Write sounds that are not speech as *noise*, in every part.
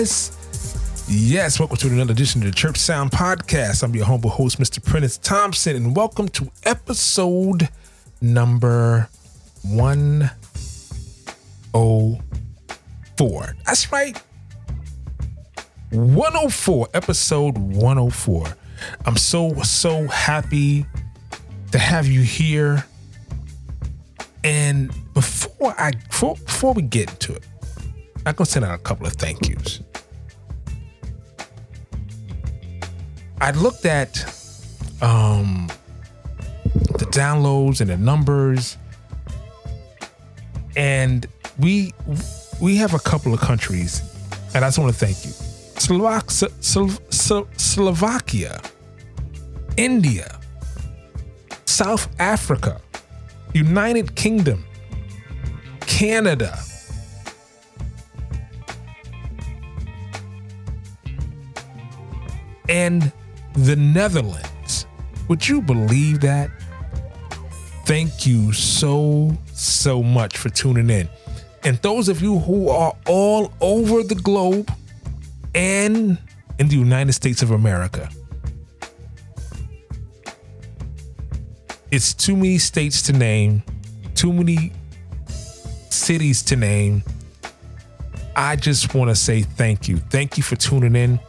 Yes. Yes, welcome to another edition of the Church Sound Podcast. I'm your humble host, Mr. Prentiss Thompson, and welcome to episode number 104. That's right. 104, episode 104. I'm so, so happy to have you here. And before I before, before we get into it, I'm gonna send out a couple of thank yous. I looked at um, the downloads and the numbers, and we we have a couple of countries, and I just want to thank you: Slovak, Slo- Slo- Slovakia, India, South Africa, United Kingdom, Canada. And the Netherlands. Would you believe that? Thank you so, so much for tuning in. And those of you who are all over the globe and in the United States of America, it's too many states to name, too many cities to name. I just want to say thank you. Thank you for tuning in.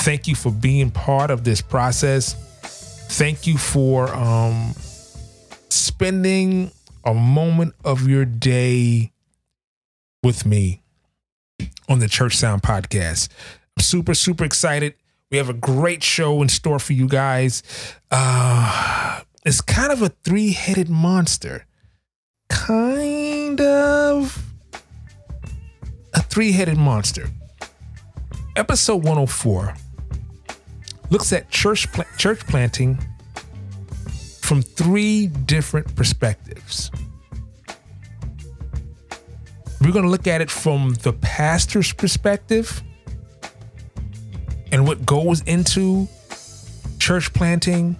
Thank you for being part of this process. Thank you for um, spending a moment of your day with me on the Church Sound podcast. I'm super, super excited. We have a great show in store for you guys. Uh, it's kind of a three headed monster. Kind of a three headed monster. Episode 104 looks at church pl- church planting from three different perspectives. We're going to look at it from the pastor's perspective and what goes into church planting,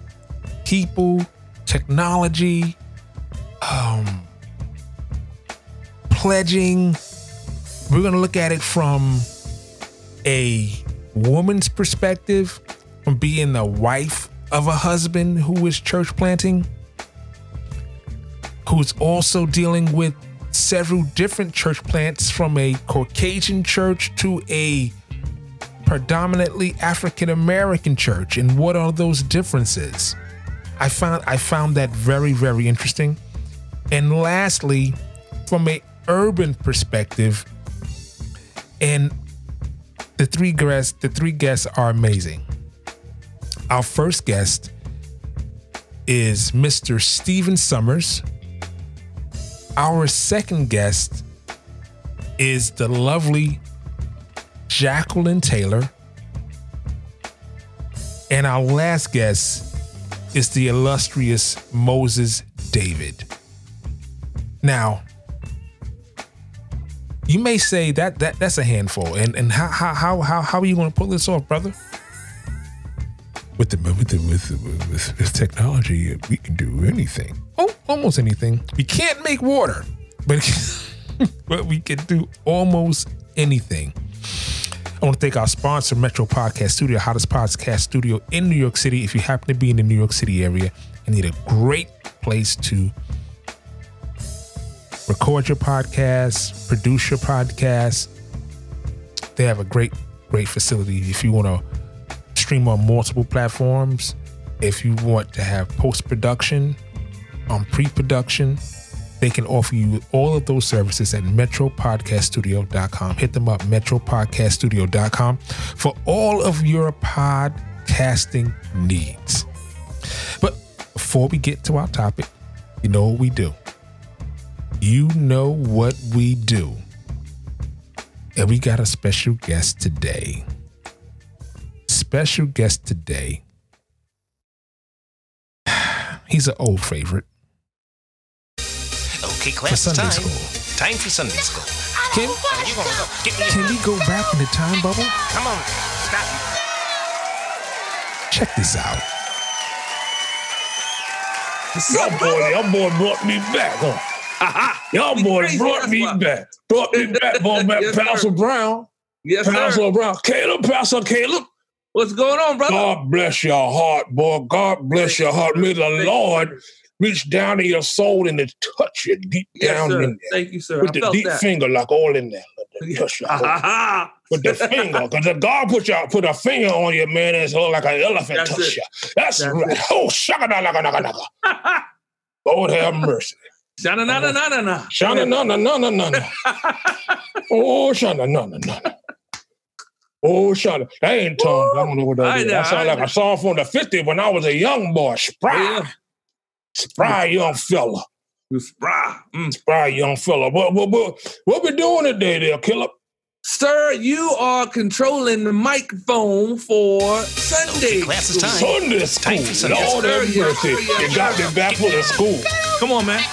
people, technology, um, pledging. We're going to look at it from a woman's perspective from being the wife of a husband who is church planting, who's also dealing with several different church plants from a Caucasian church to a predominantly African American church and what are those differences? I found I found that very very interesting. And lastly, from a urban perspective, and the three guests the three guests are amazing. Our first guest is Mr. Stephen Summers. Our second guest is the lovely Jacqueline Taylor. And our last guest is the illustrious Moses David. Now, you may say that that that's a handful, and and how how how how, how are you going to pull this off, brother? With the with the, with, with, with technology, we can do anything. Oh, almost anything. We can't make water, but *laughs* but we can do almost anything. I want to thank our sponsor, Metro Podcast Studio, hottest podcast studio in New York City. If you happen to be in the New York City area and need a great place to record your podcast, produce your podcast, they have a great, great facility. If you want to stream on multiple platforms, if you want to have post production, um, pre production, they can offer you all of those services at metropodcaststudio.com. Hit them up, metropodcaststudio.com, for all of your podcasting needs. But before we get to our topic, you know what we do. You know what we do. And we got a special guest today. Special guest today. *sighs* He's an old favorite Okay, class for Sunday time. school. Time for Sunday school. Can, you go. Get me. can we go back in the time bubble? Come on. Stop. Check this out. Y'all boy, y'all boy brought me back, huh? Y'all boy brought me why. back. Brought me back, boy, *laughs* back. Yes, sir. Pastor Brown. Yes, Pastor sir. Brown. Caleb, Pastor Caleb. What's going on, brother? God bless your heart, boy. God bless your heart. May the Lord reach down in your soul and to touch you deep yes, down sir. in there. Thank you, sir. With I the deep that. finger, like all in there. Touch your Ha, *laughs* heart. ha, ha. with the finger, because if God put your put a finger on you, man, it's like an elephant That's touch it. you. That's, That's right. it. Oh, shaka na na na na. *laughs* Lord have mercy. Shana na na na na na. Shana na na *laughs* na na na na. Oh, shana na na na na. Oh, shana. That ain't tongue. I don't know what that I is. know, That sound like know. a song from the 50s when I was a young boy. Spry. Yeah. Spry young fella. You spry. Mm. Spry young fella. What, what, what, what we doing today there, killer? Sir, you are controlling the microphone for Sunday. class is school. time. Sunday Time for school. Sunday Lord school. have Yes, sir. mercy. Yes, sir. Got me back for the school. Come on, man.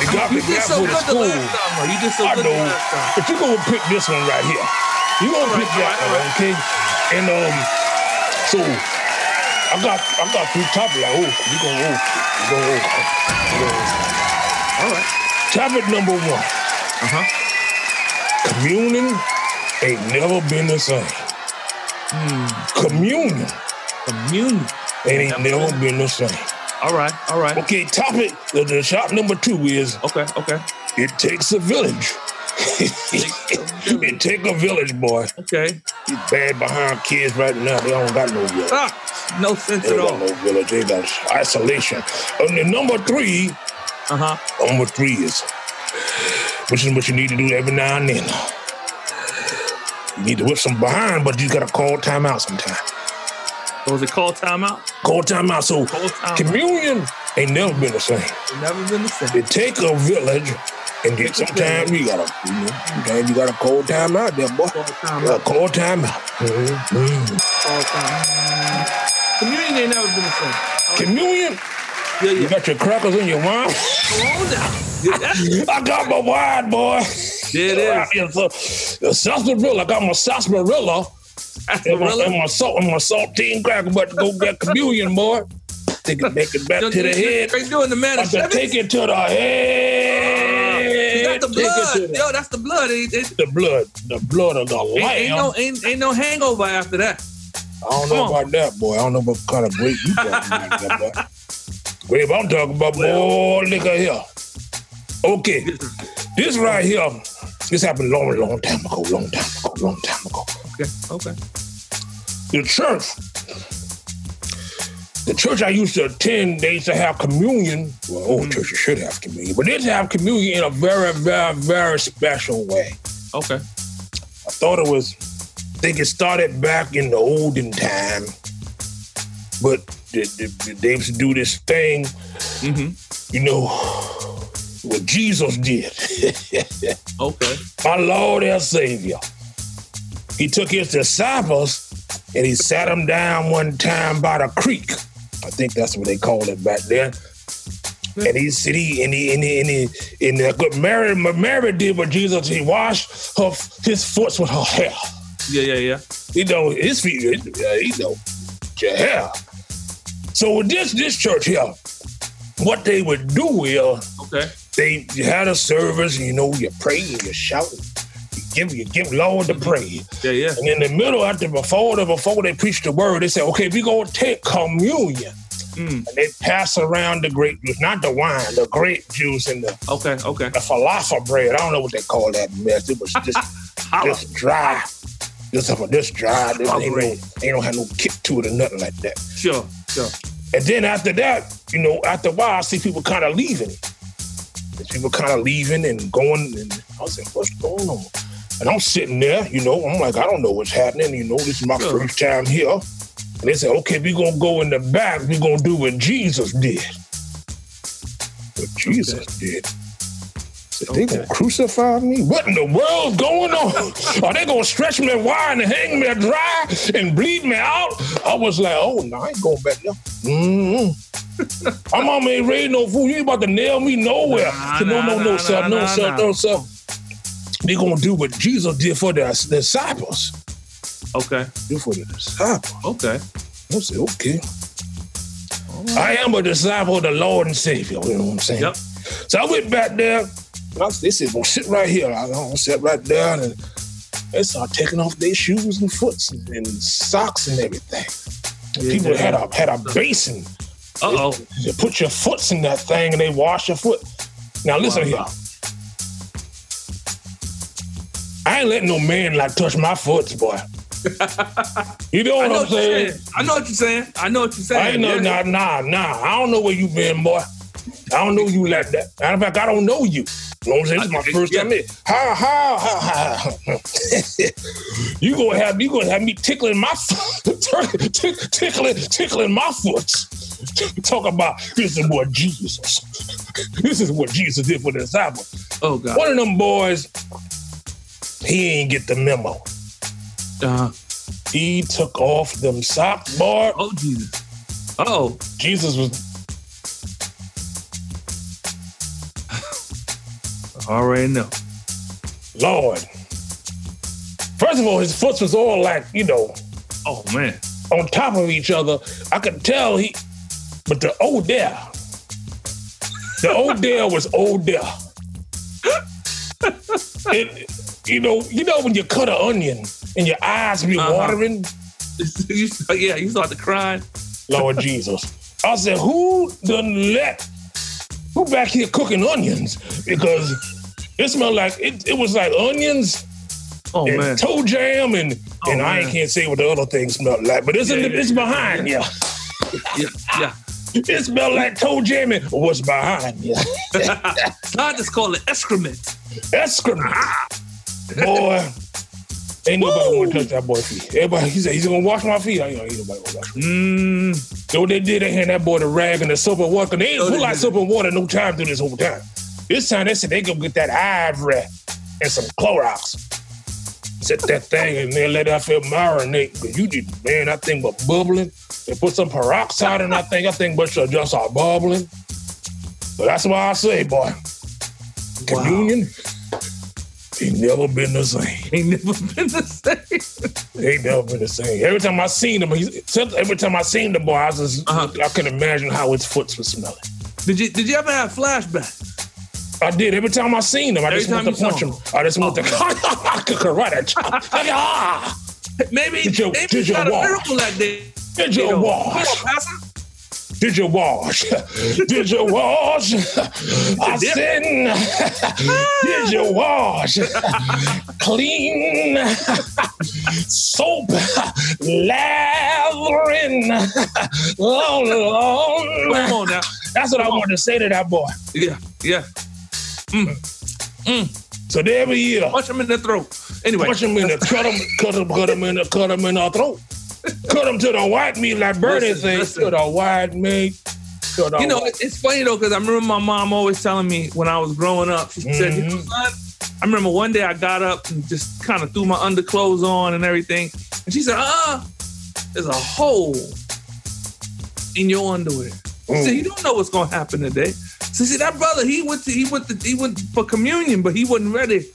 You got me You did back so for good the the school. last time. You did so I good the know. last time. But you gonna pick this one right here. You gonna pick that right, one, okay? And um, so I got I got two topics. Like, oh, you gonna oh, you gonna oh, you gonna oh. All right. Topic number one: Uh-huh. Communing ain't never been the same. mmm Communion Communion. ain't never been the same. All right. All right. Okay, topic. The, the shot number two is Okay. Okay. it takes a village. It *laughs* take a village, boy. Okay. These bad behind kids right now, they don't got no village. Ah, no sense They at got all. no village. They got isolation. And the number three, Uh-huh. number three is, which is what you need to do every now and then. You need to whip some behind, but you gotta call timeout sometime. So was it called timeout? Call timeout. So Call timeout. communion ain't never been the same. Never been the same. It take a village, and then sometimes you gotta, you know, sometimes you gotta call timeout there, boy. Call Yeah, timeout. call timeout. Mhm. Call timeout. Communion ain't never been the same. Communion, Yeah, you got your crackers and your wine. Yeah, *laughs* I got my wine, boy. There it is. It's a, a sarsaparilla. I got my sarsaparilla and my, and my salt and my saltine cracker. But to go get communion, boy. Take it, take it back to the head. Doing the man I of said, take it to the head. Is that the blood? Yo, that's the blood. It, it, the blood, the blood of the ain't, lamb. ain't no ain't, ain't no hangover after that. I don't come know on. about that, boy. I don't know what kind of grape you talking about. *laughs* Grape, I'm talking about boy, liquor here. Okay, this right here, this happened long, long time ago, long time ago, long time ago. Okay. Okay. the church, the church I used to attend, they used to have communion. Well, all churches should have communion, but they used to have communion in a very, very, very special way. Okay. I thought it was, I think it started back in the olden time, but they, they, they used to do this thing, Mm-hmm. you know, what Jesus did. *laughs* Okay. my Lord and Savior. He took his disciples and he sat them down one time by the creek. I think that's what they called it back then. And he said he and he and he and he and uh, good Mary Mary did what Jesus he washed her his foot with her hair. Yeah. Yeah. Yeah. You know his feet. You know your hair. So with this this church here, what they would do is Okay. they you had a service, you know, you pray and you shout, give you give Lord the praise. Yeah. Yeah. And in the middle, after before the before they preach the word, they say, okay, we gonna take communion. Mm. And they pass around the grape juice, not the wine, the grape juice and the, Okay. Okay. the falafel bread. I don't know what they call that mess. It was just *laughs* just dry. Just this dry. This ain't no, ain't don't have no kick to it or nothing like that. Sure. Sure. And then after that, you know, after a while, I see people kind of leaving. And people kind of leaving and going, and I was like, what's going on? And I'm sitting there, you know, I'm like, I don't know what's happening. You know, this is my Sure. first time here. And they said, okay, we're going to go in the back. We're going to do what Jesus did. What Jesus did. Said, they to crucify me? What in the world's going on? *laughs* Are they going to stretch me a wide and hang me dry and bleed me out? I was like, oh, no, I ain't going back there. Mm-hmm. *laughs* My mama ain't raised no fool. You ain't about to nail me nowhere. Nah, said, no, nah, no, no, nah, sir. no, sir. No, sir. They gonna do what Jesus did for the disciples. Okay. Do for the disciples. Okay. I said, okay. I am a disciple of the Lord and Savior. You know what I'm saying? Yep. So I went back there. they said, well, sit right here. I don't sit right there. And they started taking off their shoes and foots and, and socks and everything. And Yeah. people had a had a basin. Uh oh. You put your foots in that thing and they wash your foot. Now listen Wow. here. I ain't letting no man like touch my foots, boy. *laughs* you know what know I'm what saying? saying. I know what you're saying. I know what you're saying. I know, Yeah. nah, nah, nah. I don't know where you been, boy. I don't know you like that. Matter of fact, I don't know you. You know what I'm saying? This is my first yeah. time here. Ha ha ha ha. *laughs* you gonna have you gonna have me tickling my foot, *laughs* tickling tickling my foot. Talk about this is what Jesus. This is what Jesus did for the disciples. Oh God. One of them boys, he ain't get the memo. Uh-huh. He took off them socks, boy. Oh Jesus. Oh. Jesus was *laughs* already know. Lord. First of all, his foot was all like, you know, Oh man. on top of each other. I could tell he, but the old there, the *laughs* old there was old there. It, you know, you know when you cut an onion and your eyes be Uh-huh. watering. *laughs* you, yeah, you start to cry. Lord *laughs* Jesus, I said, who done let who back here cooking onions? Because it smelled like it, it was like onions Oh and man. toe jam and Oh, and I can't say what the other things smelled like, but it's in Yeah, the, yeah, it's yeah, behind you. *laughs* Yeah, yeah. It smelled like toe jam and what's behind you? I just call it excrement. Excrement. Boy, ain't nobody want to touch that boy feet. Everybody, he said he's gonna wash my feet. I ain't, ain't nobody gonna wash. my feet. Mm, So what they did, they hand that boy the rag and the soap and water. They ain't Oh, put like soap and water no time through this whole time. This time they said they go get that ivory and some Clorox. Set that thing and then let that feel marinate. Cause you did, man, that thing was bubbling. They put some peroxide in that thing. I think but should just start bubbling. But that's why I say, boy, Wow. Ain't never been the same. ain't never *laughs* been the same. Ain't never been the same. Every time I seen him, he, every time I seen the boy, I was just, Uh-huh. I can imagine how his foot was smelling. Did you did you ever have flashbacks? I did. Every time I seen him, I Every just want to punch him. him. I just want to Oh. *laughs* karate chop. *laughs* Ah! Maybe Did you- maybe did you got a wash? miracle that day. Did you You know. wash? Come on, Pastor. Did you wash? Did you wash? I said, did you wash? Clean soap, lathering, long, Come on now. That's what I wanted to say to that boy. Yeah, yeah. Mm. Mm. So there every year, Punch him in the throat. Anyway, punch him in the cut him, cut him, cut him in the cut him in the throat. Cut them to the white meat like Bernie says. To the white meat. To the you know, white- it's funny though, because I remember my mom always telling me when I was growing up, she said, you know, Mhm. son, I remember one day I got up and just kind of threw my underclothes on and everything. And she said, uh, there's a hole in your underwear. She Mm. said, you don't know what's gonna happen today. So see that brother, he went to he went to he went for communion, but he wasn't ready.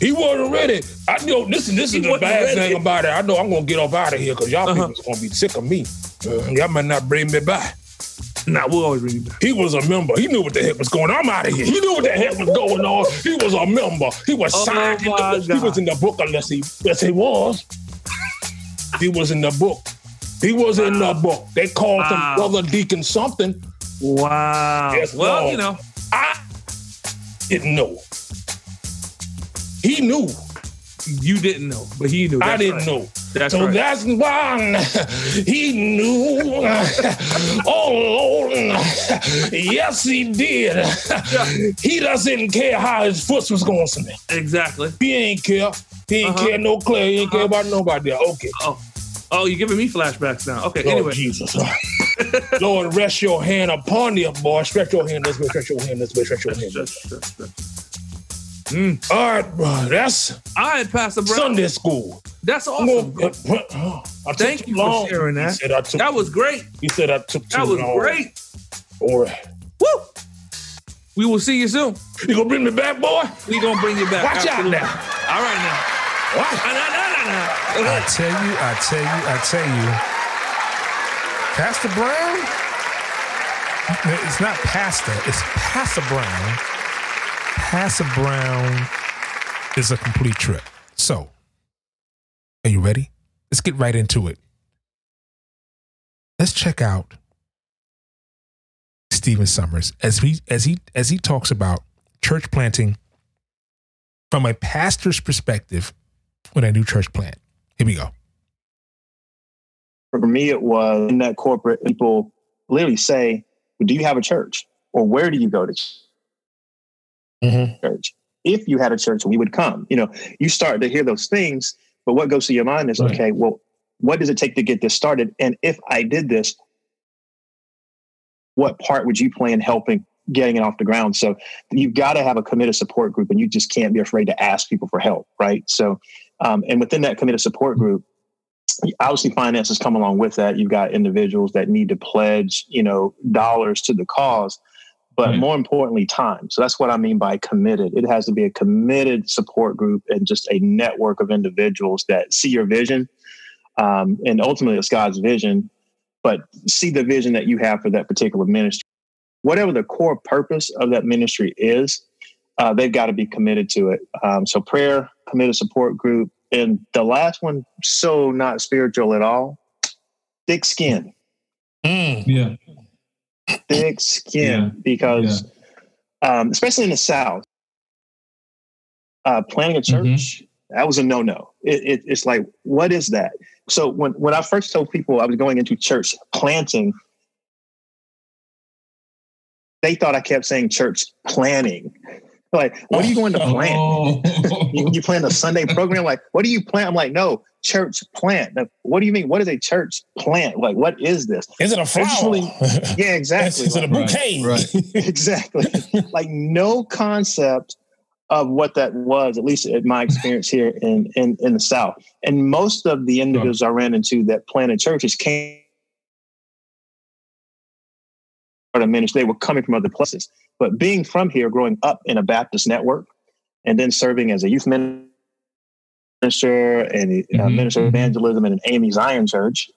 He wasn't ready. I know this. This He is the bad ready. thing about it. I know I'm gonna get up out of here because y'all Uh-huh. people's gonna be sick of me. Uh, y'all might not bring me back. Nah, we'll always bring you back. He was a member. He knew what the heck was going on. I'm out of here. He knew what the heck was going on. He was a member. He was Oh, signed. in the book. He was in the book unless he yes he was. he was in the book. He was in the book. They called Wow. him brother deacon something. Wow. Yes, well, Lord. you know, I didn't know. He knew. you didn't know, but he knew. I didn't right. know. That's so right. that's why *laughs* he knew. *laughs* oh Lord, *laughs* yes he did. He doesn't care how his foot was going to smell. exactly. He ain't care. He ain't Uh-huh. care no clear. He ain't care about nobody. Okay. Oh, oh, you're giving me flashbacks now. Okay. Lord anyway, Jesus. Lord, rest your hand upon you, boy. Stretch your hand this way, stretch your hand this way, stretch your hand way. Shush, shush, shush. All right, bro. That's All right, Pastor Brown. Sunday school. That's I'm awesome. gonna- I took Thank too you for sharing that. said I took That was great. He said I took too That was long. great. All right. Woo! We will see you soon. You gonna bring me back, boy? We gonna bring you back. Watch out now. All right now. Watch. Ah, nah, nah, nah, nah. Go I ahead. tell you, I tell you, I tell you, Pastor Brown. It's not Pastor. It's Pastor Brown. Pastor Brown is a complete trip. So, are you ready? Let's get right into it. Let's check out Stephen Summers as he as he as he talks about church planting from a pastor's perspective when a new church plant. Here we go. For me, it was in that corporate, people literally say, well, Do you have a church? Or where do you go to Mhm. church? If you had a church, we would come. You know, you start to hear those things, but what goes through your mind is, Right. okay, well, what does it take to get this started? And if I did this, what part would you play in helping getting it off the ground? So you've got to have a committed support group, and you just can't be afraid to ask people for help, right? So, um, and within that committed support group, obviously finances come along with that. You've got individuals that need to pledge, you know, dollars to the cause, but Right. more importantly, time. So that's what I mean by committed. It has to be a committed support group and just a network of individuals that see your vision. Um, and ultimately, it's God's vision, but see the vision that you have for that particular ministry. Whatever the core purpose of that ministry is, uh, they've got to be committed to it. Um, so, prayer, committed support group. And the last one, so not spiritual at all, thick skin. Mm. Yeah. Thick skin Yeah. because um, especially in the south uh, planning a Mm-hmm. church that was a no-no it, it, it's like what is that so when, when i first told people i was going into church planting they thought i kept saying church planning like what are you going to plant Oh. you, you plan a Sunday program? Like, what do you plant? I'm like, no, church plant. Like, what do you mean? What is a church plant? Like, what is this? Is it a flower? Actually, *laughs* Yeah, exactly. Is it a bouquet? right. *laughs* exactly. like no concept of what that was, at least in my experience here in, in, in the South. And most of the individuals I ran into that planted churches came from ministry. They were coming from other places. But being from here, growing up in a Baptist network, and then serving as a youth minister and a uh, Mhm, minister of evangelism in an AME Zion church,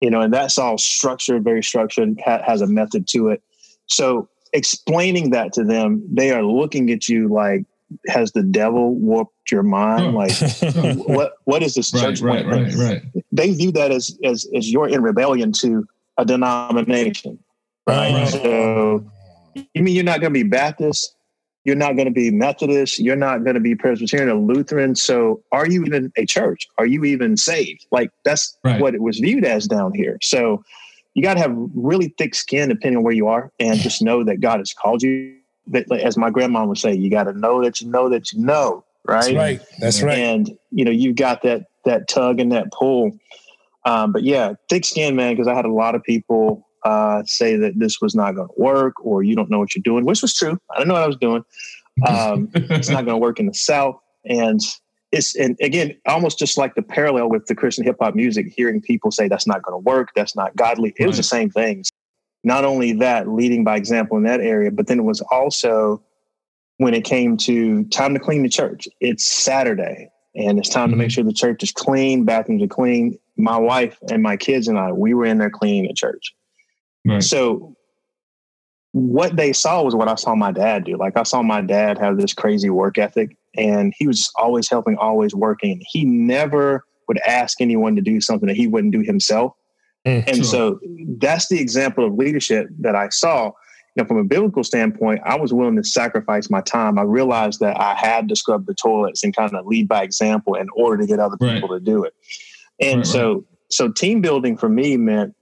you know, and that's all structured, very structured, ha- has a method to it. So explaining that to them, they are looking at you like, has the devil warped your mind? Like, *laughs* what what is this Right, church right, right, right. They view that as as as you're in rebellion to a denomination, right? Right. So you mean you're not going to be Baptist? You're not going to be Methodist. You're not going to be Presbyterian or Lutheran. So, are you even a church? Are you even saved? Like that's Right. what it was viewed as down here. So, you got to have really thick skin, depending on where you are, and just know that God has called you. That, as my grandma would say, you got to know that you know that you know, right? That's right. That's right. And you know, you've got that that tug and that pull. Um, but yeah, thick skin, man, because I had a lot of people uh, say that this was not going to work, or you don't know what you're doing, which was true. I don't know what I was doing. Um, *laughs* it's not going to work in the South, and it's and again, almost just like the parallel with the Christian hip hop music, hearing people say that's not going to work, that's not godly. It was the same things. Not only that, leading by example in that area, but then it was also when it came to time to clean the church. It's Saturday, and it's time to make sure the church is clean, bathrooms are clean. My wife and my kids and I, we were in there cleaning the church. Right. So what they saw was what I saw my dad do. Like I saw my dad have this crazy work ethic and he was always helping, always working. He never would ask anyone to do something that he wouldn't do himself. Mm, and sure. so that's the example of leadership that I saw. You know, from a biblical standpoint, I was willing to sacrifice my time. I realized that I had to scrub the toilets and kind of lead by example in order to get other Right. people to do it. And Mhm. so, so team building for me meant,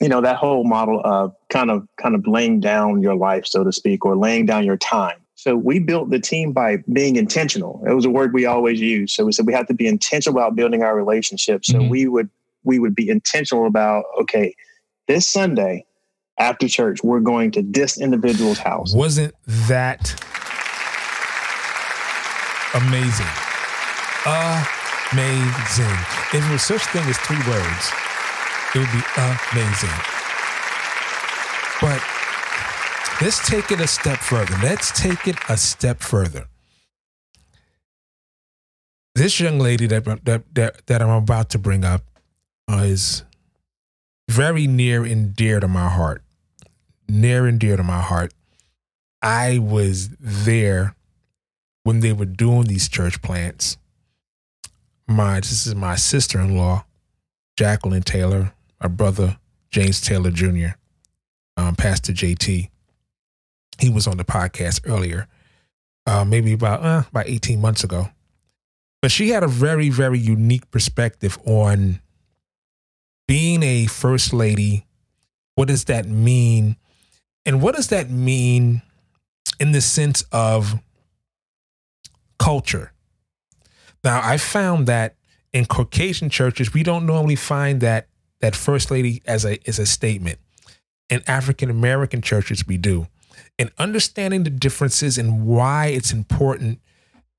you know, that whole model of kind of, kind of laying down your life, so to speak, or laying down your time. So we built the team by being intentional. It was a word we always use. So we said we have to be intentional about building our relationships. So Mhm. we would, we would be intentional about, okay, this Sunday after church, we're going to this individual's house. Wasn't that amazing? Amazing. If there such thing as three words, it would be amazing. But let's take it a step further. Let's take it a step further. This young lady that that that, that I'm about to bring up is very near and dear to my heart. Near and dear to my heart. I was there when they were doing these church plants. My this is my sister in law, Jacqueline Taylor, my brother James Taylor Jr., um, Pastor JT. He was on the podcast earlier, uh, maybe about uh, about eighteen months ago. But she had a very very unique perspective on being a first lady. What does that mean? And what does that mean in the sense of culture? Now, I found that in Caucasian churches, we don't normally find that that first lady as a as a statement. In African American churches, we do. And understanding the differences and why it's important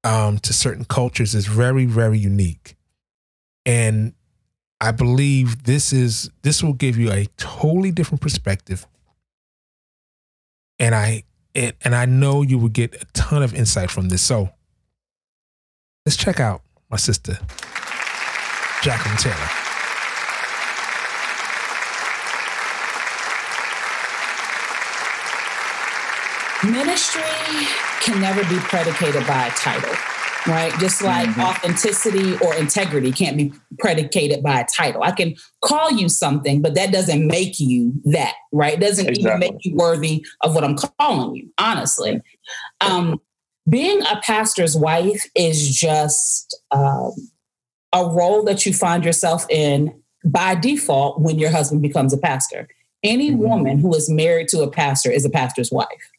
um, to certain cultures is very, very unique. And I believe this is this will give you a totally different perspective. And I it, and I know you will get a ton of insight from this. So let's check out my sister, Jacqueline Taylor. Ministry can never be predicated by a title right? Just like Mhm. authenticity or integrity can't be predicated by a title. I can call you something but that doesn't make you that right? It doesn't even make you worthy of what i'm calling you honestly. Um, being a pastor's wife is just um, a role that you find yourself in by default when your husband becomes a pastor. Any Mhm. woman who is married to a pastor is a pastor's wife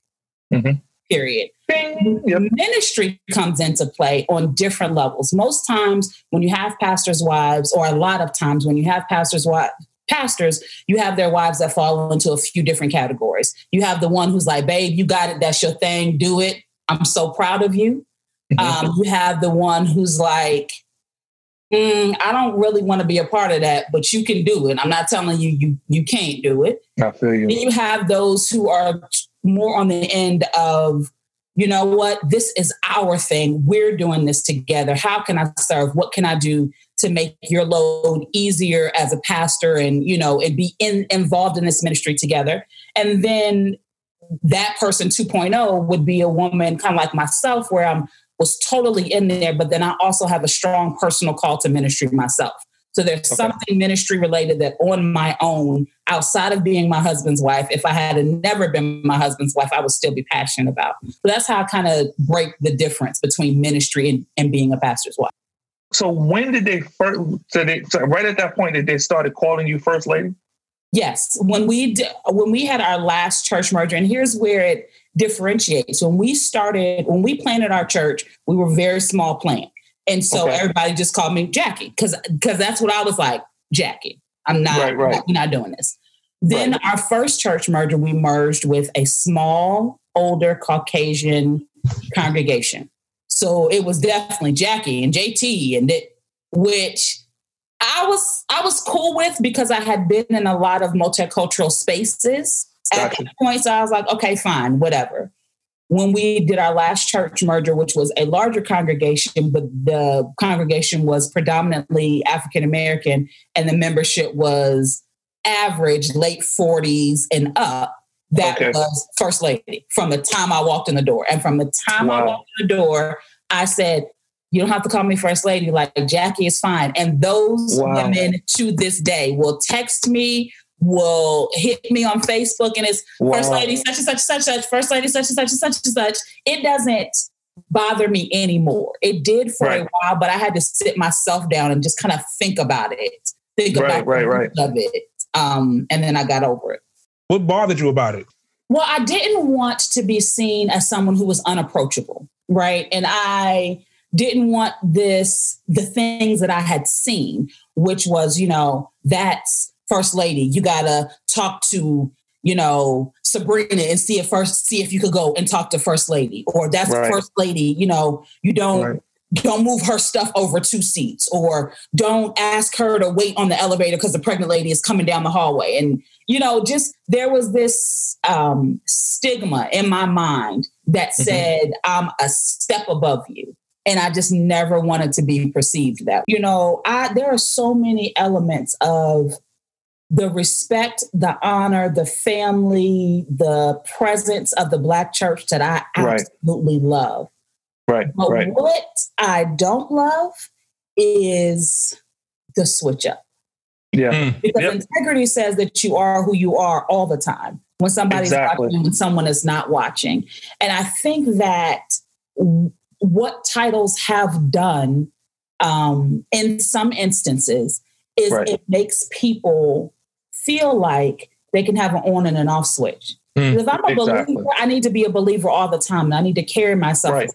Mhm. period. Yep. Ministry comes into play on different levels. Most times when you have pastors' wives, or a lot of times when you have pastors' wives, pastors, you have their wives that fall into a few different categories. You have the one who's like, babe, you got it, that's your thing, do it. I'm so proud of you. Mhm. Um, you have the one who's like, "Mm, I don't really want to be a part of that, but you can do it. I'm not telling you you you can't do it. I feel you. Then you have those who are more on the end of, you know what, this is our thing. We're doing this together. How can I serve? What can I do to make your load easier as a pastor and, you know, and be in, involved in this ministry together? And then that person 2.0 would be a woman kind of like myself where I'm was totally in there, but then I also have a strong personal call to ministry myself. So there's Okay. something ministry related that on my own, outside of being my husband's wife, if I had never been my husband's wife, I would still be passionate about. So that's how I kind of break the difference between ministry and, and being a pastor's wife. So when did they first? So, they, so right at that point, did they started calling you first lady? Yes, when we d- when we had our last church merger, and here's where it differentiates. When we started, when we planted our church, we were very small plant, and so Okay. everybody just called me Jackie because because that's what I was like, Jackie. I'm not, Right, right. we're not doing this. Then Right. our first church merger, we merged with a small, older Caucasian congregation. So it was definitely Jackie and JT, and it, which I was I was cool with because I had been in a lot of multicultural spaces at Gotcha. that point. So I was like, okay, fine, whatever. When we did our last church merger, which was a larger congregation, but the congregation was predominantly African American, and the membership was average late 40s and up. That Okay. was first lady from the time I walked in the door. And from the time I walked in the door, I said, you don't have to call me first lady. Like Jackie is fine. And those Wow. women to this day will text me, will hit me on Facebook, and it's first lady such and such such such, first lady such and such and such and such. It doesn't bother me anymore. It did for Right. a while, but I had to sit myself down and just kind of think about it, think Right, about right, the right. root of it. Um, and then I got over it. What bothered you about it? Well, I didn't want to be seen as someone who was unapproachable, right? And I didn't want this, the things that I had seen, which was, you know, that's first lady. You gotta talk to, you know, Sabrina and see if first see if you could go and talk to first lady. Or that's Right. first lady, you know, you don't Right. don't move her stuff over two seats or don't ask her to wait on the elevator because the pregnant lady is coming down the hallway and you know just there was this um, stigma in my mind that Mm-hmm. said i'm a step above you and i just never wanted to be perceived that you know i there are so many elements of the respect the honor the family the presence of the black church that i Right. absolutely love Right. but Right. what I don't love is the switch up. Yeah. Because Yep. integrity says that you are who you are all the time. When somebody's Exactly. watching, when someone is not watching. And I think that w- what titles have done um, in some instances is Right. it makes people feel like they can have an on and an off switch. Mm, Because if I'm a exactly. believer, I need to be a believer all the time. And I need to carry myself Right.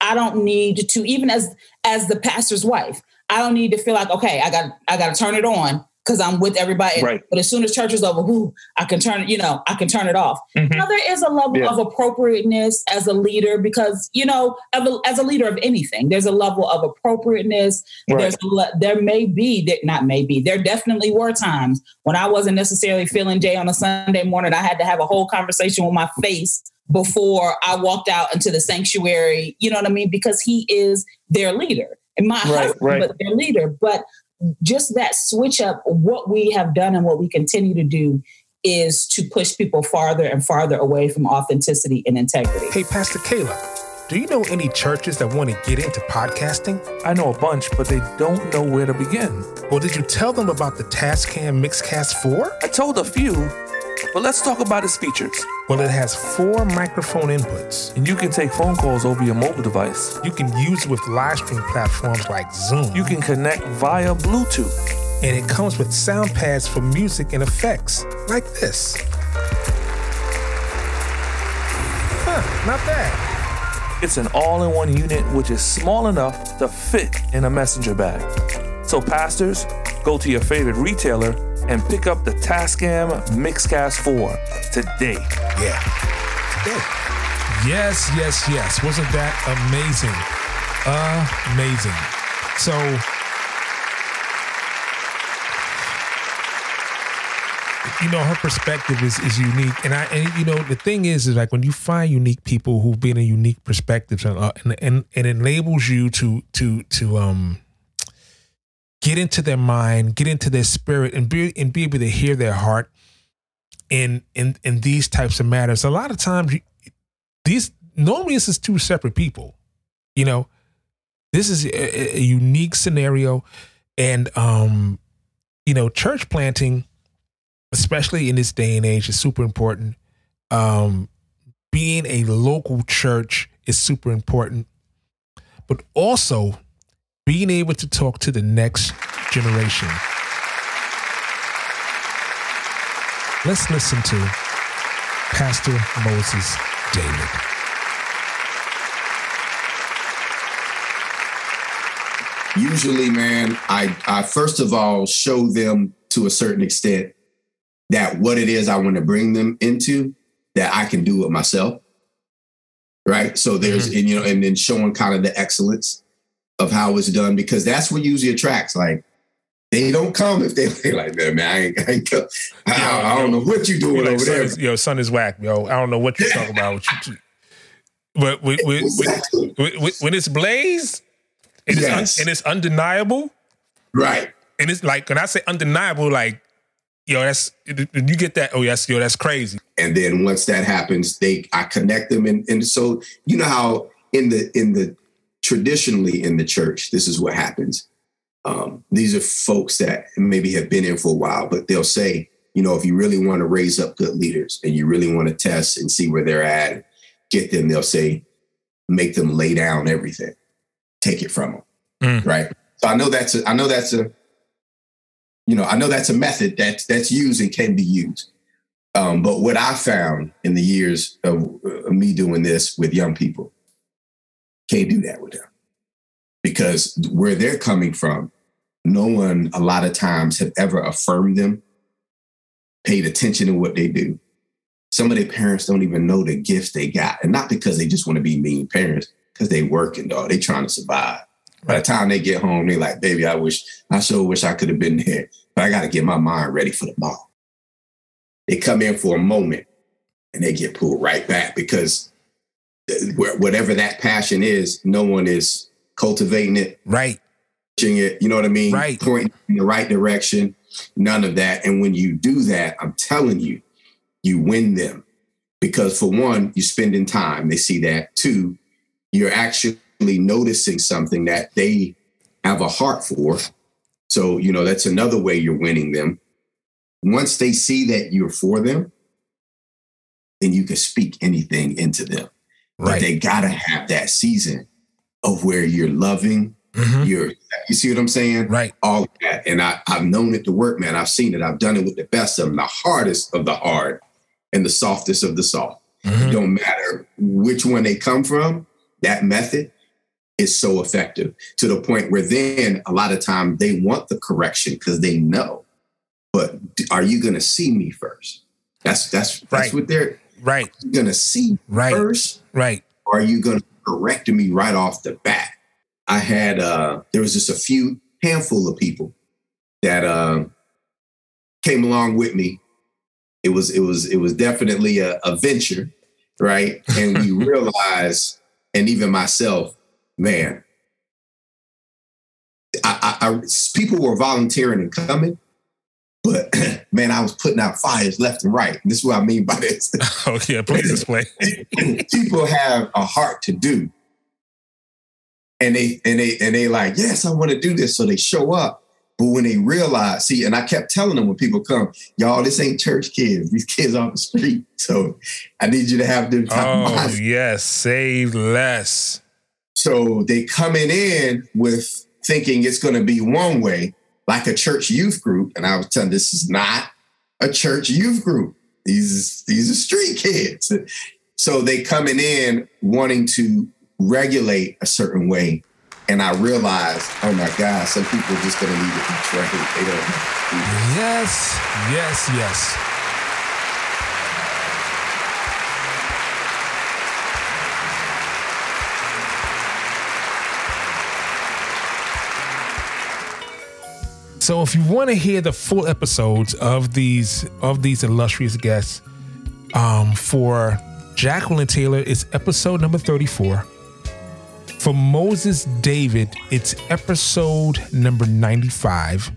I don't need to, even as as the pastor's wife, I don't need to feel like, okay, I got I gotta turn it on because I'm with everybody. Right. But as soon as church is over, whoo, I can turn it, you know, I can turn it off. Mhm. Now there is a level Yeah. of appropriateness as a leader because, you know, as a leader of anything, there's a level of appropriateness Right. there's a le- there may be that not maybe there definitely were times when I wasn't necessarily feeling Jay on a Sunday morning. I had to have a whole conversation with my face before I walked out into the sanctuary. You know what I mean? Because he is their leader and my Right, husband, right. but their leader. But just that switch up, what we have done and what we continue to do is to push people farther and farther away from authenticity and integrity. Hey, Pastor Caleb, do you know any churches that want to get into podcasting? I know a bunch, but they don't know where to begin. Well, did you tell them about the Tascam Mixcast 4? I told a few, but let's talk about its features. Well, it has four microphone inputs. And you can take phone calls over your mobile device. You can use it with live stream platforms like Zoom. You can connect via Bluetooth. and it comes with sound pads for music and effects, like this. Huh, not bad. It's an all in one unit which is small enough to fit in a messenger bag. So, pastors, go to your favorite retailer and pick up the Tascam Mixcast 4 today. Yeah. Good. Yes, yes, yes. Wasn't that amazing? Amazing. So, you know, her perspective is, is unique, and I and you know the thing is is like when you find unique people who bring a unique perspectives and uh, and, and and it enables you to to to um get into their mind, get into their spirit, and be and be able to hear their heart in in in these types of matters. A lot of times, these normally this is two separate people. You know, this is a, a unique scenario, and um, you know, church planting, especially in this day and age, is super important. Um, being a local church is super important, but also being able to talk to the next generation. Let's listen to Pastor Moses David. usually, man, I, I first of all show them to a certain extent that what it is I want to bring them into, that I can do it myself. Right. So there's, mm-hmm. and, you know, and then showing kind of the excellence of how it's done, because that's what usually attracts. Like, they don't come if they *laughs* like, that, man I, ain't, I, ain't I, I don't know what you doing You're like, over son there. is, yo, son is whack, yo. I don't know what you're talking about. What you- *laughs* But Exactly. when, it's blaze, and it's, un- and it's undeniable, Right. and it's like when I say undeniable, like yo, that's you get that. Oh, yes, yo, that's crazy. and then once that happens they i connect them and, and so you know how in the in the traditionally in the church this is what happens um, these are folks that maybe have been in for a while but they'll say you know if you really want to raise up good leaders and you really want to test and see where they're at get them they'll say make them lay down everything, take it from them. Mm. Right. So I know that's a, I know that's a, you know, I know that's a method that that's used and can be used. Um, but what I found in the years of, of me doing this with young people, can't do that with them because where they're coming from, no one a lot of times have ever affirmed them, paid attention to what they do. Some of their parents don't even know the gifts they got, and not because they just want to be mean parents, because they working, dog. They trying to survive. By the time they get home, they're like, baby, I wish, I sure wish I could have been there, but I got to get my mind ready for the ball. They come in for a moment and they get pulled right back because whatever that passion is, no one is cultivating it, Right. pushing it, you know what I mean? Right. Pointing in the right direction, none of that. And when you do that, I'm telling you, you win them because for one, you're spending time. They see that. Two, you're actually noticing something that they have a heart for. So, you know, that's another way you're winning them. Once they see that you're for them, then you can speak anything into them. But Right. they gotta have that season of where you're loving, Mhm. you're you see what I'm saying? Right. All of that. And I, I've known it to work, man. I've seen it. I've done it with the best of them, the hardest of the hard and the softest of the soft. Mhm. It don't matter which one they come from, that method is so effective to the point where then a lot of time they want the correction because they know. But are you gonna see me first? That's that's that's Right. what they're Right. You're gonna see Right. first Right. or are you going to correct me right off the bat? I had uh there was just a few handful of people that uh, came along with me. It was it was it was definitely a, a venture, right? And we *laughs* realized, and even myself, man, I, I, I people were volunteering and coming, but *clears throat* man, I was putting out fires left and right. This is what I mean by this *laughs* Oh yeah. Please explain. *laughs* people have a heart to do and they and they and they like yes i want to do this so they show up but when they realize see and i kept telling them when people come y'all this ain't church kids these kids off the street *laughs* so i need you to have them Oh yes. Save less. so they coming in with thinking it's going to be one way like a church youth group and i was telling this is not a church youth group these these are street kids *laughs* so they coming in wanting to regulate a certain way and i realized oh my god some people are just to need to be trained they don't Yes. Yes. Yes. So if you want to hear the full episodes of these of these illustrious guests, um, for Jacqueline Taylor, it's episode number 34. For Moses David, it's episode number 95.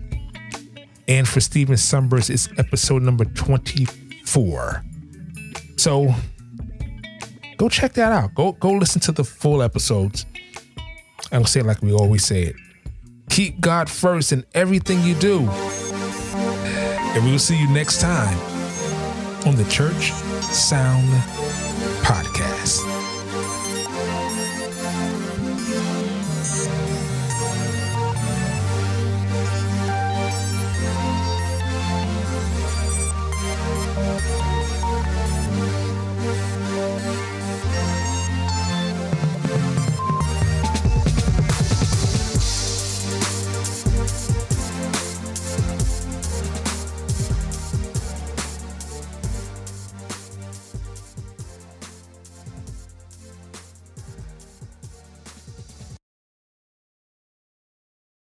And for Stephen Summers, it's episode number 24. So go check that out. Go go listen to the full episodes. I'll say it like we always say it. Keep God first in everything you do. And we will see you next time on the Church Sound Podcast.